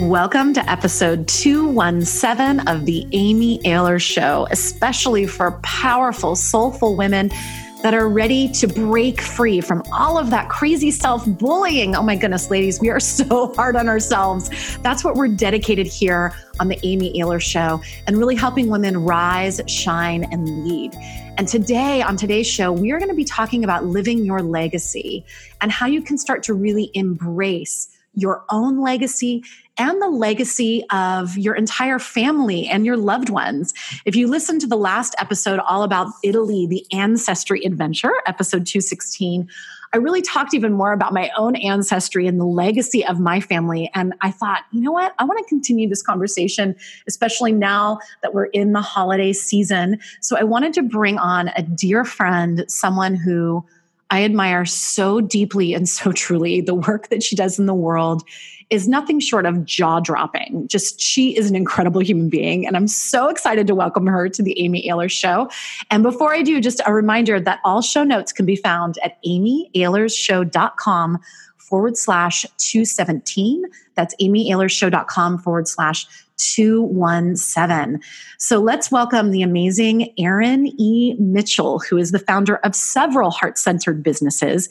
Welcome to episode 217 of The Amy Ahlers Show, especially for powerful, soulful women that are ready to break free from all of that crazy self bullying. Oh my goodness, ladies, we are so hard on ourselves. That's what we're dedicated here on The Amy Ahlers Show and really helping women rise, shine, and lead. And today, on today's show, we are going to be talking about living your legacy and how you can start to really embrace your own legacy and the legacy of your entire family and your loved ones. If you listen to the last episode all about Italy, the ancestry adventure, episode 216, I really talked even more about my own ancestry and the legacy of my family. And I thought, you know what? I want to continue this conversation, especially now that we're in the holiday season. So I wanted to bring on a dear friend, someone who I admire so deeply and so truly. The work that she does in the world is nothing short of jaw dropping. Just she is an incredible human being. And I'm so excited to welcome her to the Amy Ahlers Show. And before I do, just a reminder that all show notes can be found at amyahlersshow.com forward slash 217. That's amyahlersshow.com forward slash 217. So let's welcome the amazing Erin E. Mitchell, who is the founder of several heart centered businesses,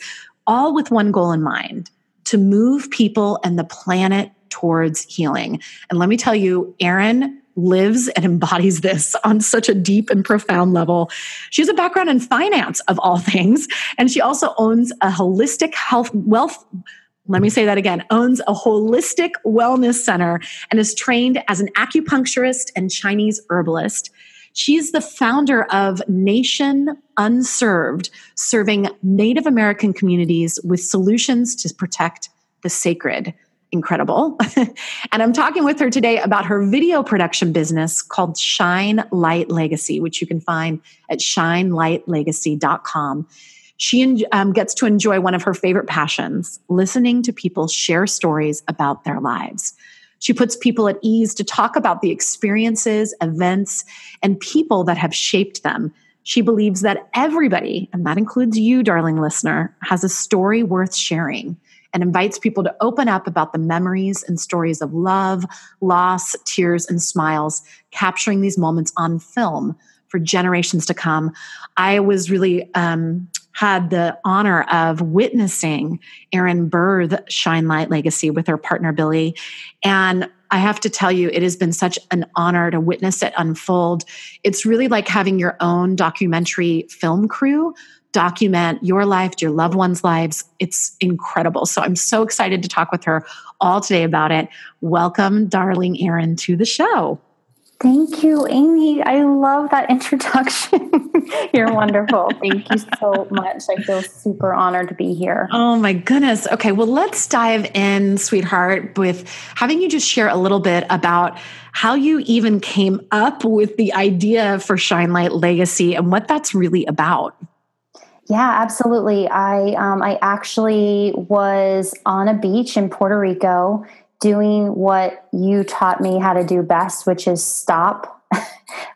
all with one goal in mind to move people and the planet towards healing. And let me tell you, Erin lives and embodies this on such a deep and profound level. She has a background in finance of all things, and she also owns a holistic health wealth let me say that again, owns a holistic wellness center and is trained as an acupuncturist and Chinese herbalist. She's the founder of Nation Unserved, serving Native American communities with solutions to protect the sacred. Incredible. and I'm talking with her today about her video production business called Shine Light Legacy, which you can find at shinelightlegacy.com. She um, gets to enjoy one of her favorite passions listening to people share stories about their lives. She puts people at ease to talk about the experiences, events, and people that have shaped them. She believes that everybody, and that includes you, darling listener, has a story worth sharing and invites people to open up about the memories and stories of love, loss, tears, and smiles, capturing these moments on film for generations to come. I was really um, had the honor of witnessing Erin birth Shine Light Legacy with her partner Billy. And I have to tell you, it has been such an honor to witness it unfold. It's really like having your own documentary film crew document your life, your loved ones' lives. It's incredible. So I'm so excited to talk with her all today about it. Welcome, darling Erin, to the show. Thank you, Amy. I love that introduction. You're wonderful. Thank you so much. I feel super honored to be here. Oh, my goodness. Okay, well, let's dive in, sweetheart, with having you just share a little bit about how you even came up with the idea for Shine Light Legacy and what that's really about. Yeah, absolutely. I um, I actually was on a beach in Puerto Rico doing what you taught me how to do best, which is stop,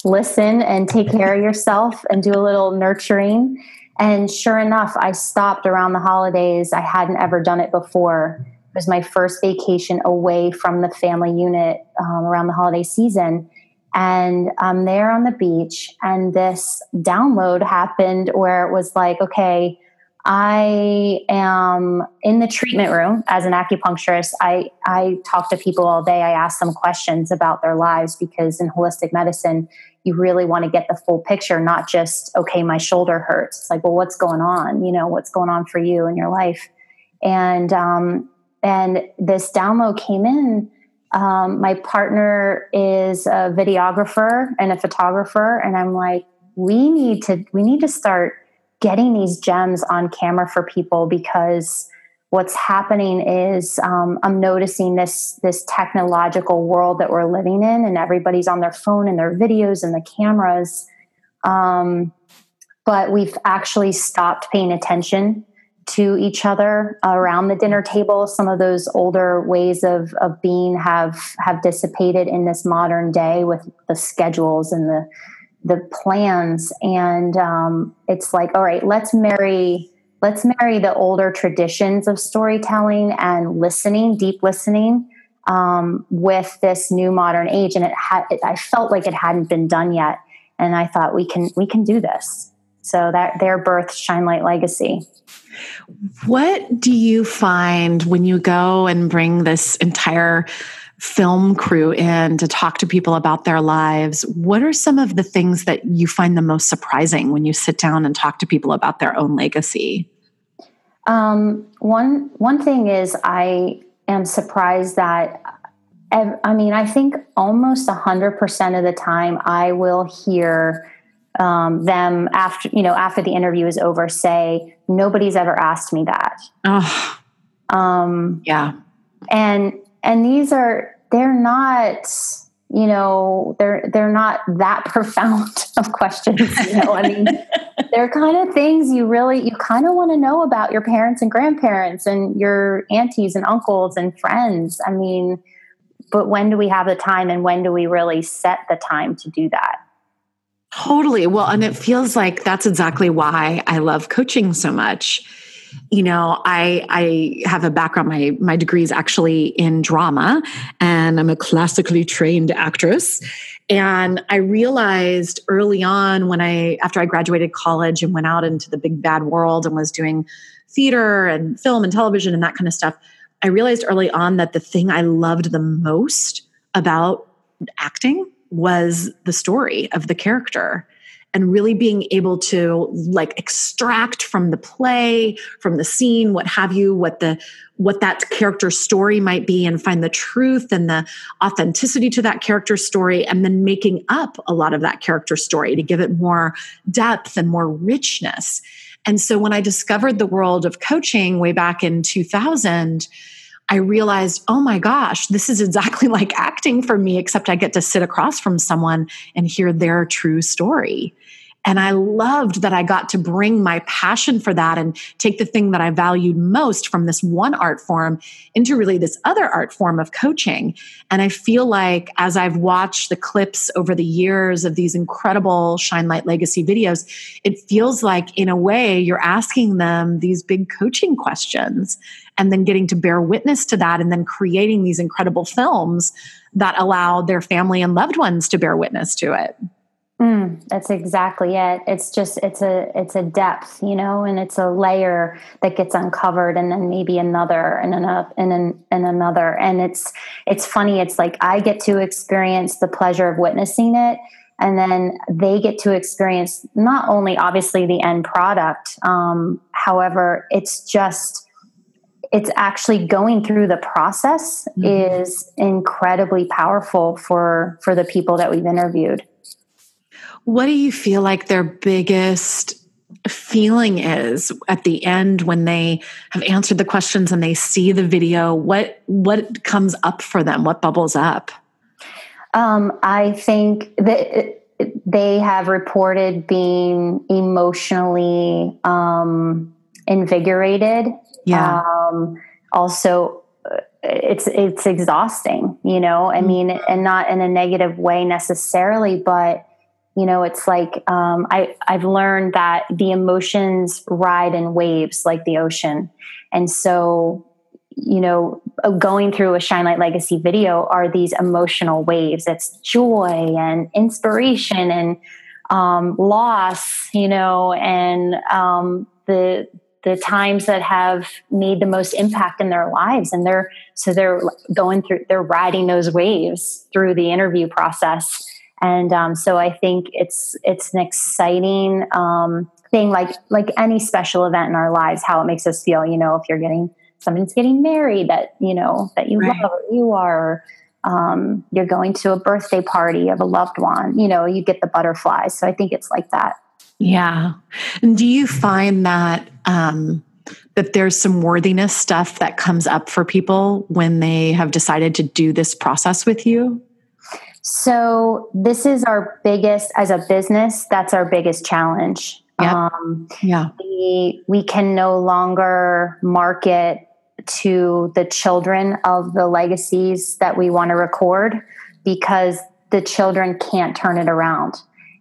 listen, and take care of yourself and do a little nurturing. And sure enough, I stopped around the holidays. I hadn't ever done it before. It was my first vacation away from the family unit um, around the holiday season. And I'm there on the beach, and this download happened where it was like, okay, I am in the treatment room as an acupuncturist. I, I talk to people all day. I ask them questions about their lives because in holistic medicine, you really want to get the full picture, not just, okay, my shoulder hurts. It's like, well, what's going on? You know, what's going on for you in your life? And, um, and this download came in. Um, my partner is a videographer and a photographer. And I'm like, we need to, we need to start getting these gems on camera for people because what's happening is um, I'm noticing this this technological world that we're living in, and everybody's on their phone and their videos and the cameras. Um, but we've actually stopped paying attention to each other around the dinner table. Some of those older ways of of being have have dissipated in this modern day with the schedules and the the plans and um, it's like all right let's marry let's marry the older traditions of storytelling and listening deep listening um, with this new modern age, and it had. I felt like it hadn't been done yet, and I thought we can we can do this. So that their birth Shine Light Legacy. What do you find when you go and bring this entire film crew in to talk to people about their lives? What are some of the things that you find the most surprising when you sit down and talk to people about their own legacy? Um, one one thing is I am surprised that I mean I think almost hundred percent of the time I will hear um, them after you know after the interview is over say nobody's ever asked me that. Oh, um, yeah, and and these are they're not you know they're they're not that profound of questions you know i mean they're kind of things you really you kind of want to know about your parents and grandparents and your aunties and uncles and friends. I mean but when do we have the time and when do we really set the time to do that? Totally. Well and it feels like that's exactly why i love coaching so much you know i i have a background my my degree is actually in drama and i'm a classically trained actress. And i realized early on when i after i graduated college and went out into the big bad world and was doing theater and film and television and that kind of stuff i realized early on that the thing i loved the most about acting was the story of the character and really being able to like extract from the play from the scene what have you what the what that character story might be and find the truth and the authenticity to that character story and then making up a lot of that character story to give it more depth and more richness. And so when i discovered the world of coaching way back in 2000 I realized, oh my gosh, this is exactly like acting for me, except I get to sit across from someone and hear their true story. And I loved that I got to bring my passion for that and take the thing that I valued most from this one art form into really this other art form of coaching. And I feel like as I've watched the clips over the years of these incredible Shine Light Legacy videos, it feels like in a way you're asking them these big coaching questions and then getting to bear witness to that and then creating these incredible films that allow their family and loved ones to bear witness to it. Mm, that's exactly it. It's just it's a it's a depth, you know, and it's a layer that gets uncovered, and then maybe another, and another, and an, and another. And it's it's funny. It's like I get to experience the pleasure of witnessing it, and then they get to experience not only obviously the end product. Um, however, it's just it's actually going through the process mm-hmm. is incredibly powerful for for the people that we've interviewed. What do you feel like their biggest feeling is at the end when they have answered the questions and they see the video? What what comes up for them? What bubbles up? Um, I think that they have reported being emotionally um, invigorated. Yeah. Um, also, uh, it's it's exhausting. You know, I mm-hmm. mean, and not in a negative way necessarily, but you know it's like um, I, i've learned that the emotions ride in waves like the ocean. And so you know going through a shine light legacy video are these emotional waves. It's joy and inspiration and um, loss you know and um, the the times that have made the most impact in their lives. And they're so they're going through they're riding those waves through the interview process and um, so I think it's it's an exciting um, thing, like like any special event in our lives, how it makes us feel. You know, if you're getting someone's getting married that you know that you right. love, you are. Um, you're going to a birthday party of a loved one, you know, you get the butterflies. So I think it's like that. Yeah. And do you find that um, that there's some worthiness stuff that comes up for people when they have decided to do this process with you? So this is our biggest as a business. That's our biggest challenge. Yeah. Um, yeah. We we can no longer market to the children of the legacies that we want to record because the children can't turn it around.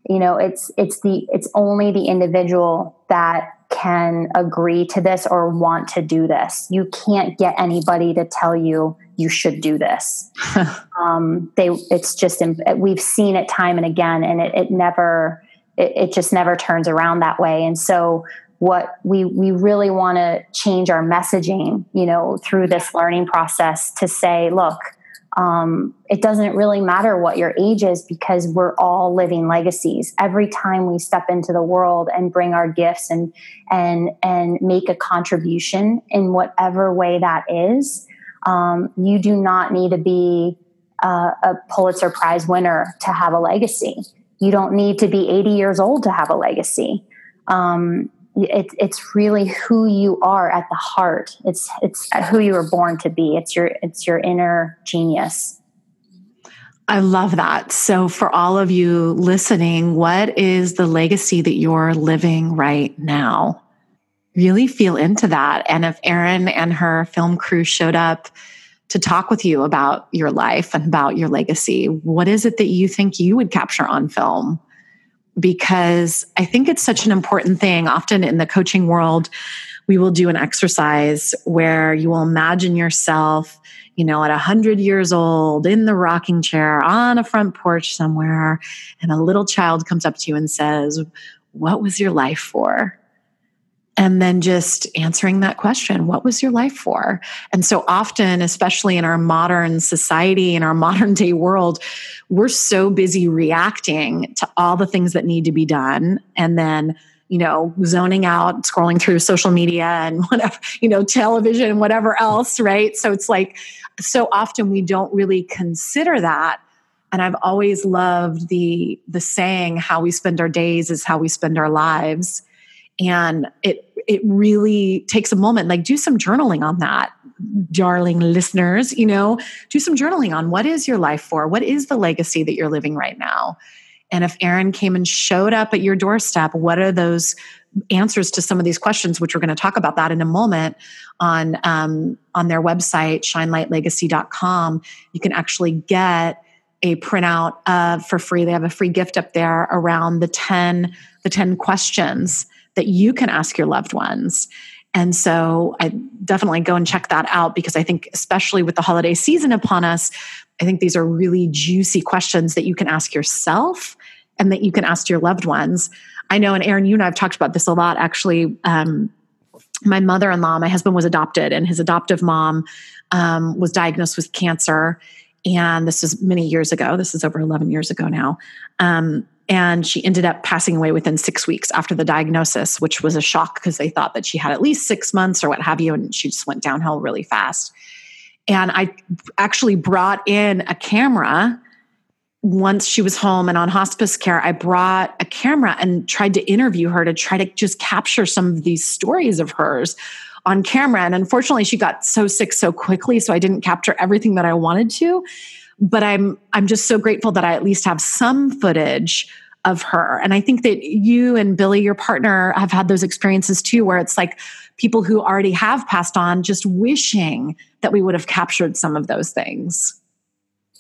You know, it's it's the it's only the individual that can agree to this or want to do this. You can't get anybody to tell you you should do this. um, they, it's just, we've seen it time and again, and it, it never, it, it just never turns around that way. And so, what we we really want to change our messaging, you know, through this learning process to say, look, um, it doesn't really matter what your age is because we're all living legacies every time we step into the world and bring our gifts and and and make a contribution in whatever way that is um, you do not need to be uh, a pulitzer prize winner to have a legacy you don't need to be 80 years old to have a legacy um, it, it's really who you are at the heart. It's it's who you were born to be. It's your it's your inner genius. I love that. So, for all of you listening, what is the legacy that you're living right now? Really feel into that. And if Erin and her film crew showed up to talk with you about your life and about your legacy, what is it that you think you would capture on film? because I think it's such an important thing. Often in the coaching world, we will do an exercise where you will imagine yourself, you know, at 100 years old in the rocking chair on a front porch somewhere, and a little child comes up to you and says, What was your life for? And then just answering that question what was your life for? And so often especially in our modern society in our modern day world we're so busy reacting to all the things that need to be done. And then you know zoning out scrolling through social media and whatever you know television and whatever else right? So it's like so often we don't really consider that. And i've always loved the the saying how we spend our days is how we spend our lives and it it really takes a moment like do some journaling on that darling listeners you know? Do some journaling on what is your life for? What is the legacy that you're living right now? And if Erin came and showed up at your doorstep what are those answers to some of these questions which we're going to talk about that in a moment on um, on their website shinelightlegacy.com you can actually get a printout uh, for free. They have a free gift up there around the 10 the 10 questions that you can ask your loved ones. And so I definitely go and check that out because I think, especially with the holiday season upon us, I think these are really juicy questions that you can ask yourself and that you can ask your loved ones. I know, and Erin, you and I have talked about this a lot actually. Um, my mother in law, my husband was adopted, and his adoptive mom um, was diagnosed with cancer. And this was many years ago. This is over 11 years ago now. Um, and she ended up passing away within six weeks after the diagnosis, which was a shock because they thought that she had at least six months or what have you. And she just went downhill really fast. And I actually brought in a camera once she was home and on hospice care. I brought a camera and tried to interview her to try to just capture some of these stories of hers on camera. And unfortunately, she got so sick so quickly. So I didn't capture everything that I wanted to but I'm I'm just so grateful that I at least have some footage of her. And I think that you and Billy, your partner, have had those experiences too, where it's like people who already have passed on just wishing that we would have captured some of those things.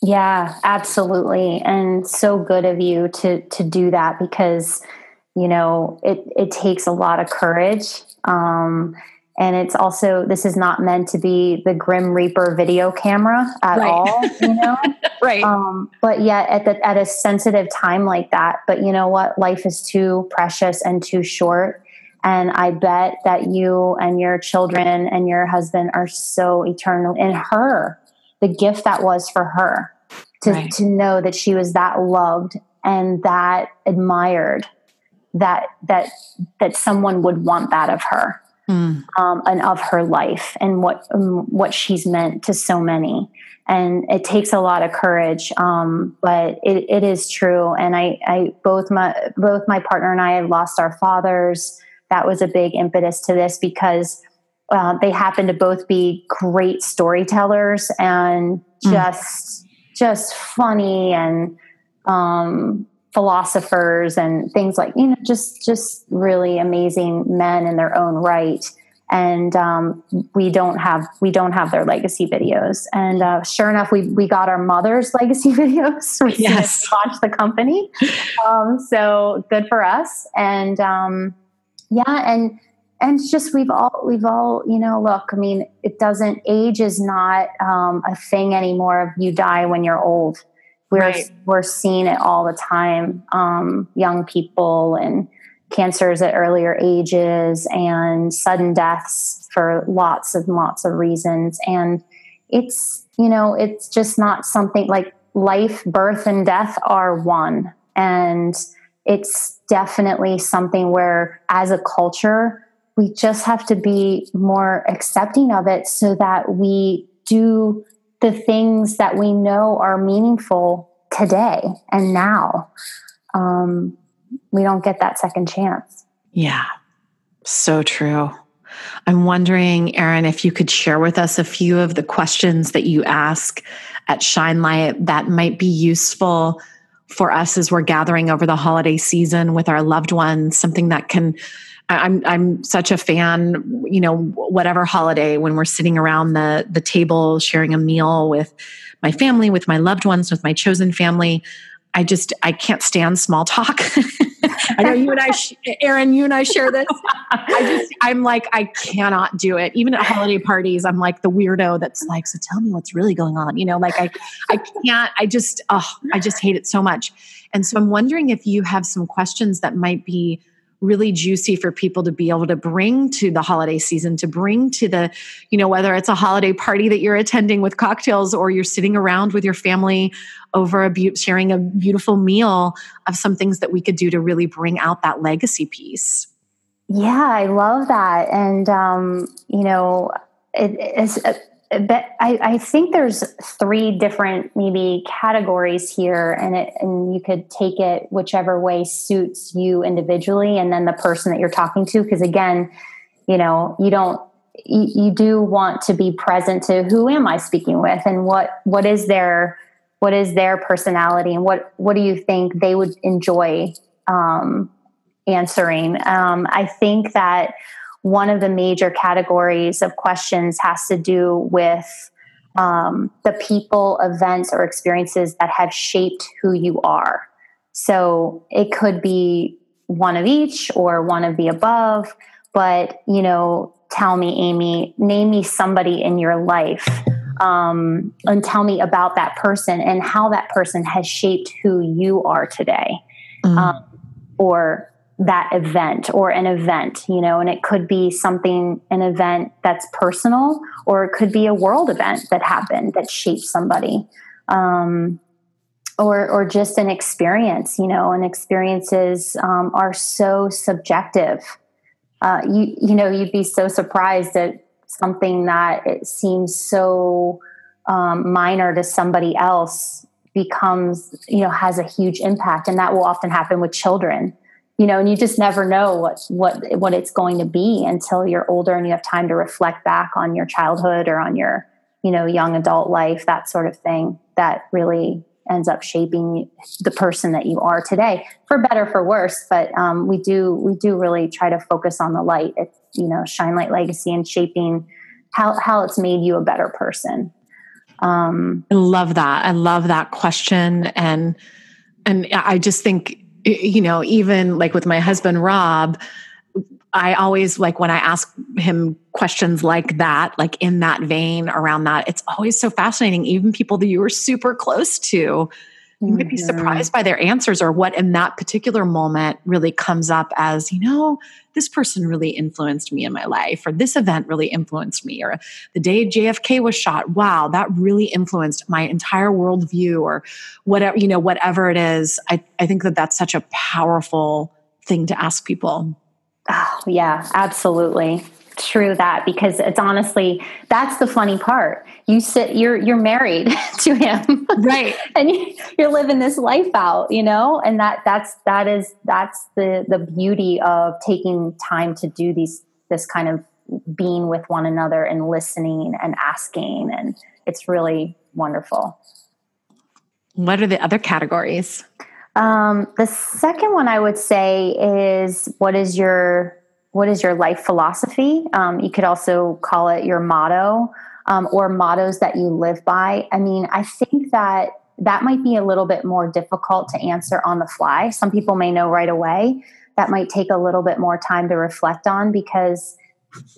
Yeah, absolutely. And so good of you to to do that because you know it it takes a lot of courage um, and it's also this is not meant to be the grim reaper video camera at right. all you know? Right. Um, but yet at the at a sensitive time like that but you know what? Life is too precious and too short. And i bet that you and your children and your husband are so eternal in her the gift that was for her to, right. to know that she was that loved and that admired that that that someone would want that of her mm. um, and of her life and what um, what she's meant to so many. And it takes a lot of courage, um, but it, it is true. And I, I both my both my partner and I have lost our fathers. That was a big impetus to this because uh, they happen to both be great storytellers and mm. just mm. just funny and um, philosophers and things like you know just just really amazing men in their own right. And um, we don't have we don't have their legacy videos. And uh, sure enough we we got our mother's legacy videos. We yes. launched the company. Um, so good for us. And um, yeah and and it's just we've all we've all you know look i mean it doesn't age is not um, a thing anymore you die when you're old we're right. we're seeing it all the time um, young people and cancers at earlier ages and sudden deaths for lots and lots of reasons and it's you know it's just not something like life birth and death are one and it's definitely something where as a culture we just have to be more accepting of it so that we do the things that we know are meaningful today and now. Um, we don't get that second chance. Yeah, so true. I'm wondering, Erin, if you could share with us a few of the questions that you ask at Shine Light that might be useful for us as we're gathering over the holiday season with our loved ones, something that can I'm I'm such a fan, you know, whatever holiday when we're sitting around the the table sharing a meal with my family, with my loved ones, with my chosen family. I just I can't stand small talk. I know you and I, Erin, you and I share this. I just I'm like I cannot do it. Even at holiday parties, I'm like the weirdo that's like, so tell me what's really going on. You know, like I I can't. I just oh I just hate it so much. And so I'm wondering if you have some questions that might be really juicy for people to be able to bring to the holiday season to bring to the you know whether it's a holiday party that you're attending with cocktails or you're sitting around with your family over a be- sharing a beautiful meal of some things that we could do to really bring out that legacy piece. Yeah i love that. And um you know it, it's but I, I, think there's three different maybe categories here and it and you could take it whichever way suits you individually and then the person that you're talking to because again you know you don't you, you, do want to be present to who am i speaking with and what what is their what is their personality and what what do you think they would enjoy um, answering. Um, i think that one of the major categories of questions has to do with um, the people, events, or experiences that have shaped who you are. So it could be one of each or one of the above, but you know, tell me, Amy, name me somebody in your life um, and tell me about that person and how that person has shaped who you are today. Mm. Um, or that event or an event, you know, and it could be something, an event that's personal, or it could be a world event that happened that shaped somebody. Um, or, or just an experience, you know, and experiences um, are so subjective. Uh, you, you know, you'd be so surprised at something that it seems so um, minor to somebody else becomes, you know, has a huge impact. And that will often happen with children you know and you just never know what what what it's going to be until you're older and you have time to reflect back on your childhood or on your you know young adult life that sort of thing that really ends up shaping the person that you are today for better for worse. But um, we do we do really try to focus on the light. It's you know shine light legacy and shaping how how it's made you a better person. Um, i love that. I love that question. And and i just think you know, even like with my husband, Rob, I always like when I ask him questions like that, like in that vein around that, it's always so fascinating. Even people that you were super close to, you might be mm-hmm. surprised by their answers or what in that particular moment really comes up as, you know, this person really influenced me in my life, or this event really influenced me, or the day JFK was shot, wow, that really influenced my entire worldview, or whatever, you know, whatever it is. I, I think that that's such a powerful thing to ask people. Oh, yeah, absolutely true that because it's honestly that's the funny part. You sit you're you're married to him. Right. And you, you're living this life out you know? And that that's that is that's the the beauty of taking time to do these this kind of being with one another and listening and asking. And it's really wonderful. What are the other categories? Um, the second one i would say is what is your what is your life philosophy? Um, you could also call it your motto um, or mottos that you live by. I mean, I think that that might be a little bit more difficult to answer on the fly. Some people may know right away, that might take a little bit more time to reflect on because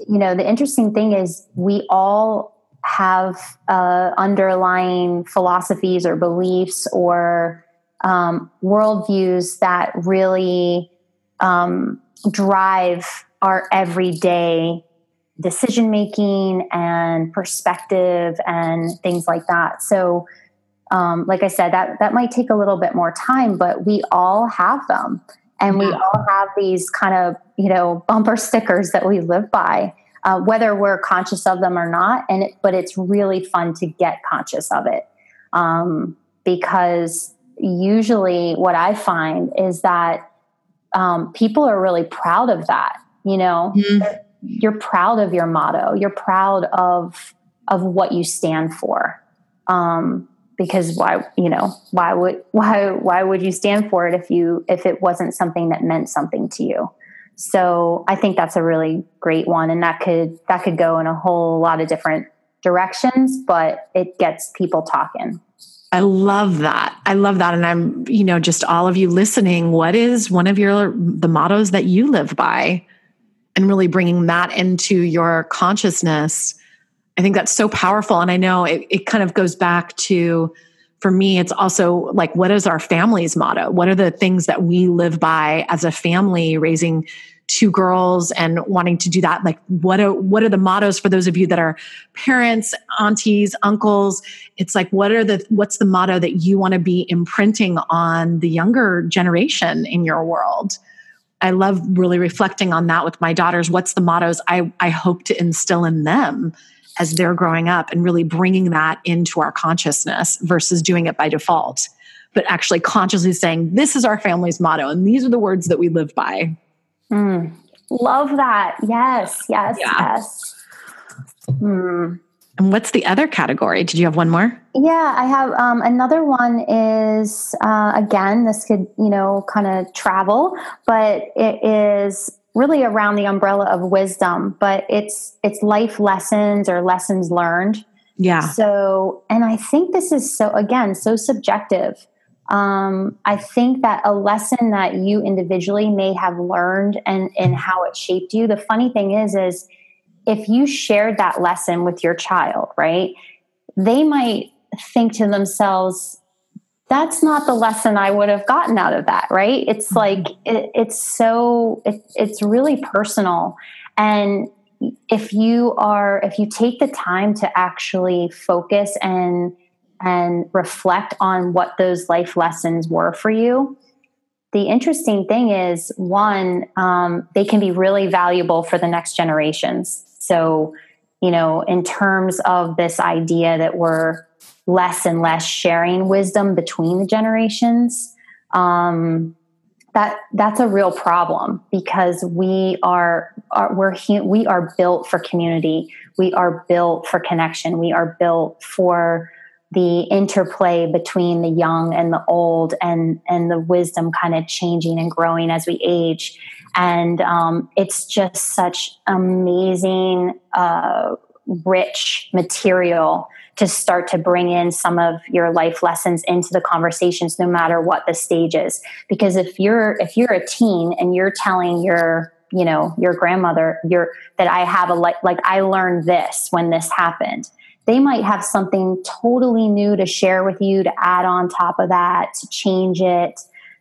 you know the interesting thing is we all have uh, underlying philosophies or beliefs or um, worldviews that really um, drive our everyday decision making and perspective and things like that. So, um, like I said, that that might take a little bit more time, but we all have them, and yeah. we all have these kind of you know bumper stickers that we live by, uh, whether we're conscious of them or not. And it, but it's really fun to get conscious of it um, because usually what I find is that um, people are really proud of that. You know, mm-hmm. you're proud of your motto. You're proud of of what you stand for. Um, because why, you know, why would why why would you stand for it if you if it wasn't something that meant something to you? So I think that's a really great one, and that could that could go in a whole lot of different directions, but it gets people talking. I love that. I love that. And I'm, you know, just all of you listening, what is one of your, the mottos that you live by? And really bringing that into your consciousness. I think that's so powerful. And I know it, it kind of goes back to, for me, it's also like, what is our family's motto? What are the things that we live by as a family raising two girls and wanting to do that. Like what are what are the mottos for those of you that are parents aunties uncles? It's like what are the what's the motto that you want to be imprinting on the younger generation in your world? I love really reflecting on that with my daughters. What's the mottos i i hope to instill in them as they're growing up and really bringing that into our consciousness versus doing it by default but actually consciously saying this is our family's motto and these are the words that we live by Mm. Love that. Yes, yes, yeah. yes. Mm. And what's the other category? Did you have one more? Yeah, I have um, another one. Is uh, again, this could you know kind of travel, but it is really around the umbrella of wisdom. But it's it's life lessons or lessons learned. Yeah. So, and I think this is so again so subjective um, I think that a lesson that you individually may have learned and, and how it shaped you. The funny thing is, is if you shared that lesson with your child, right, they might think to themselves, that's not the lesson I would have gotten out of that, right? It's mm-hmm. like, it, it's so, it, it's really personal. And if you are, if you take the time to actually focus and and reflect on what those life lessons were for you. The interesting thing is, one, um, they can be really valuable for the next generations. So, you know, in terms of this idea that we're less and less sharing wisdom between the generations, um, that that's a real problem because we are, are we're we are built for community. We are built for connection. We are built for the interplay between the young and the old and and the wisdom kind of changing and growing as we age. And um, it's just such amazing uh, rich material to start to bring in some of your life lessons into the conversations no matter what the stage is. Because if you're if you're a teen and you're telling your you know your grandmother your that i have a like like i learned this when this happened they might have something totally new to share with you to add on top of that to change it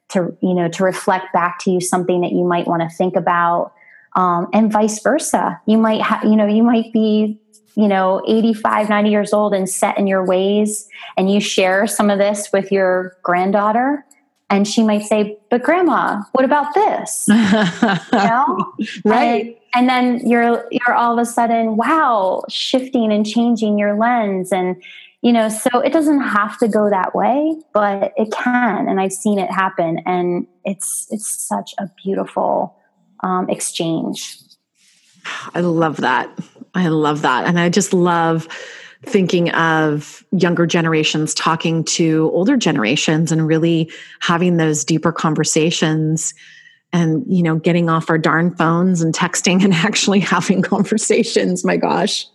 to you know to reflect back to you something that you might want to think about um, and vice versa. You might have you know you might be you know 85 90 years old and set in your ways and you share some of this with your granddaughter and she might say but grandma what about this? You know? Right. And, and, then you're you're all of a sudden wow shifting and changing your lens. And you know so it doesn't have to go that way but it can. And i've seen it happen. And it's it's such a beautiful um, exchange. I love that. I love that. And i just love thinking of younger generations talking to older generations and really having those deeper conversations and you know getting off our darn phones and texting and actually having conversations. My gosh.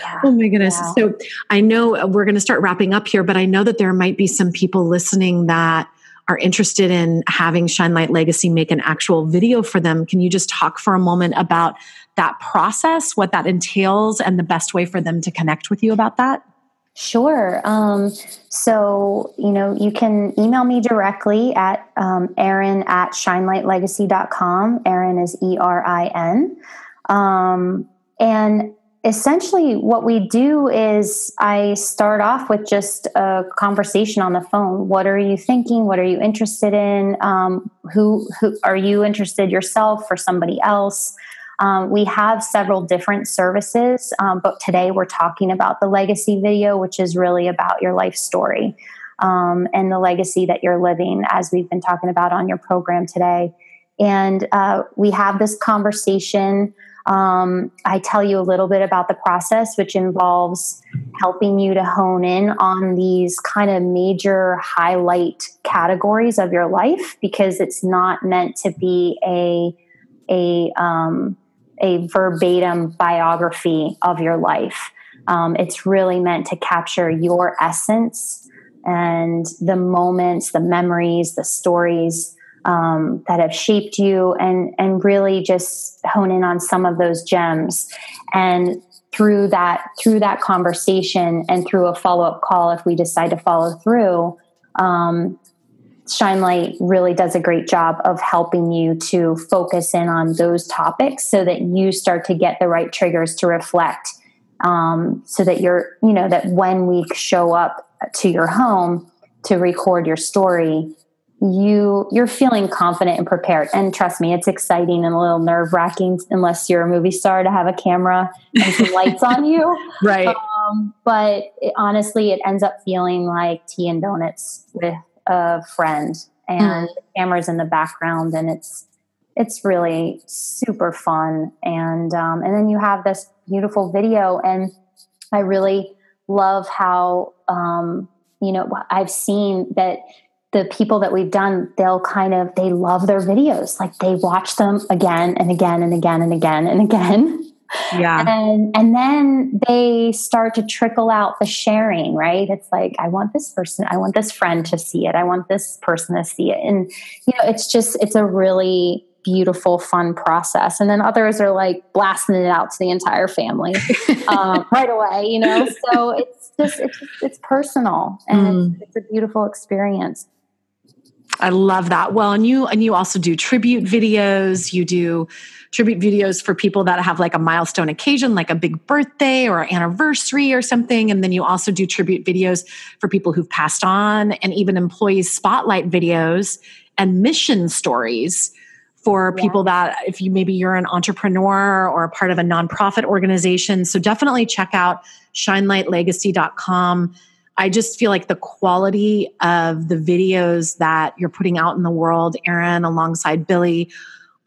Yeah, oh my goodness. Yeah. so i know we're going to start wrapping up here but i know that there might be some people listening that are interested in having Shine Light Legacy make an actual video for them, can you just talk for a moment about that process, what that entails, and the best way for them to connect with you about that? Sure. Um, so, you know, you can email me directly at um, Erin at shinelightlegacy.com. Erin is E R I N. Um, and essentially, what we do is I start off with just a conversation on the phone. What are you thinking? What are you interested in? Um, who, who are you interested yourself or somebody else? Um, we have several different services, um, but today we're talking about the legacy video, which is really about your life story um, and the legacy that you're living, as we've been talking about on your program today. And uh, we have this conversation. Um, I tell you a little bit about the process, which involves helping you to hone in on these kind of major highlight categories of your life because it's not meant to be a a um, a verbatim biography of your life. Um, it's really meant to capture your essence and the moments, the memories, the stories um, that have shaped you, and and really just hone in on some of those gems. And through that through that conversation and through a follow up call, if we decide to follow through, um, Shine Light really does a great job of helping you to focus in on those topics so that you start to get the right triggers to reflect. Um, so that you're, you know, that when we show up to your home to record your story, you you're feeling confident and prepared and trust me it's exciting and a little nerve wracking unless you're a movie star to have a camera and some lights on you right um, but it, honestly it ends up feeling like tea and donuts with a friend and mm. the cameras in the background and it's it's really super fun. And um, and then you have this beautiful video and i really love how um, you know i've seen that the people that we've done they'll kind of they love their videos. Like they watch them again and again and again and again and again yeah. And and then they start to trickle out the sharing right? It's like i want this person i want this friend to see it. I want this person to see it. And you know it's just it's a really beautiful fun process. And then others are like blasting it out to the entire family um, right away you know? So it's just it's, it's personal and mm. it's, it's a beautiful experience. I love that. Well, and you and you also do tribute videos. You do tribute videos for people that have like a milestone occasion, like a big birthday or anniversary or something. And then you also do tribute videos for people who've passed on and even employees spotlight videos and mission stories for yeah. people that if you maybe you're an entrepreneur or a part of a nonprofit organization. So definitely check out shinelightlegacy.com. I just feel like the quality of the videos that you're putting out in the world, Erin, alongside Billy,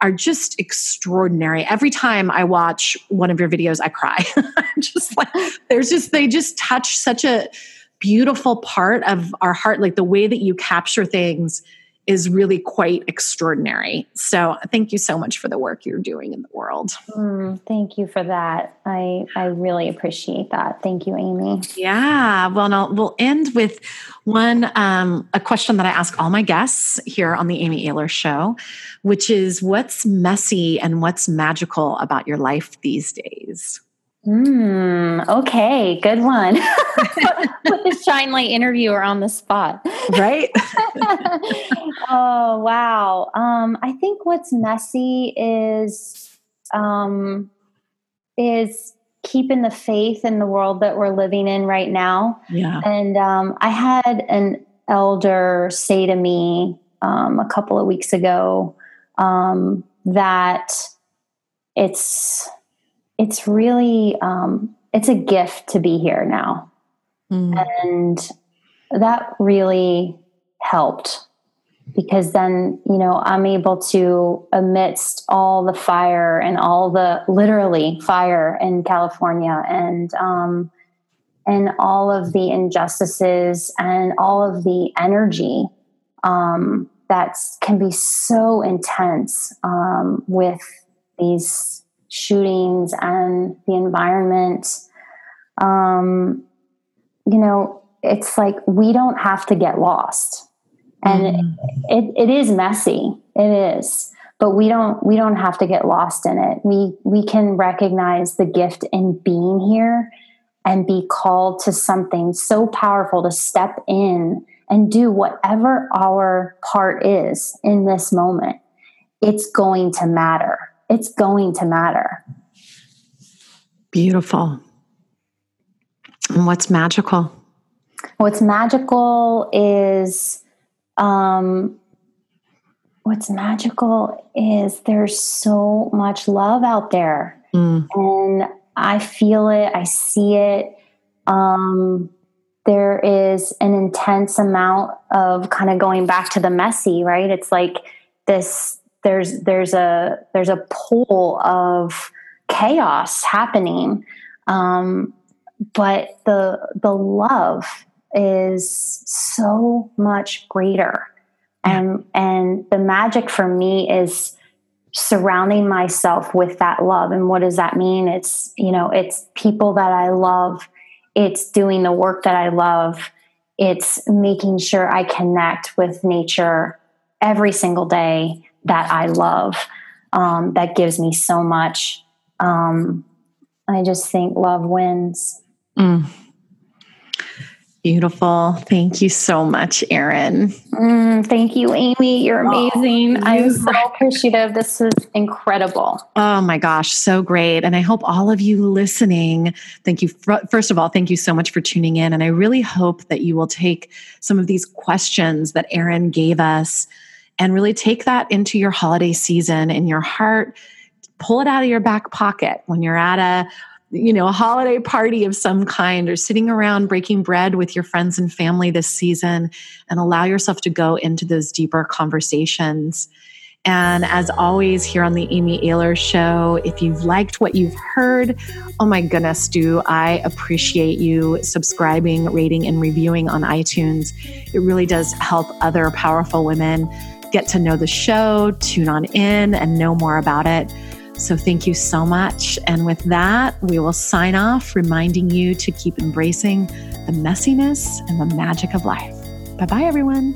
are just extraordinary. Every time I watch one of your videos, I cry. just like there's just they just touch such a beautiful part of our heart, like the way that you capture things is really quite extraordinary. So thank you so much for the work you're doing in the world. Mm, thank you for that. I I really appreciate that. Thank you, Amy. Yeah. Well, now we'll end with one um, a question that I ask all my guests here on the Amy Ahlers Show, which is what's messy and what's magical about your life these days. Hmm. okay, good one. Put the Shine Light interviewer on the spot. Right? oh, wow. Um, I think what's messy is um, is keeping the faith in the world that we're living in right now. Yeah. And um, I had an elder say to me um, a couple of weeks ago um, that it's it's really um, it's a gift to be here now mm. and that really helped because then you know i'm able to amidst all the fire and all the literally fire in california and um, and all of the injustices and all of the energy um, that can be so intense um, with these shootings and the environment, um, you know, it's like we don't have to get lost. and mm. it, it is messy. It is. But we don't we don't have to get lost in it. We we can recognize the gift in being here and be called to something so powerful to step in and do whatever our part is in this moment. It's going to matter it's going to matter beautiful and what's magical what's magical is um what's magical is there's so much love out there. Mm. And I feel it, I see it. Um, there is an intense amount of kind of going back to the messy, right? It's like this there's there's a there's a pool of chaos happening. Um, but the the love is so much greater. And and the magic for me is surrounding myself with that love. And what does that mean? It's you know it's people that i love. It's doing the work that i love. It's making sure i connect with nature every single day that i love um, that gives me so much um, i just think love wins mm. Beautiful. Thank you so much, Erin. Mm, thank you, Amy. You're amazing. Oh, I'm so appreciative. This is incredible. Oh my gosh, so great. And I hope all of you listening, thank you. First of all, thank you so much for tuning in. And I really hope that you will take some of these questions that Erin gave us and really take that into your holiday season in your heart. Pull it out of your back pocket when you're at a you know, a holiday party of some kind or sitting around breaking bread with your friends and family this season and allow yourself to go into those deeper conversations. And as always, here on the Amy Ahlers Show, if you've liked what you've heard, oh my goodness, do I appreciate you subscribing, rating, and reviewing on iTunes. It really does help other powerful women get to know the show, tune on in, and know more about it. So thank you so much. And with that, we will sign off, reminding you to keep embracing the messiness and the magic of life. Bye bye, everyone.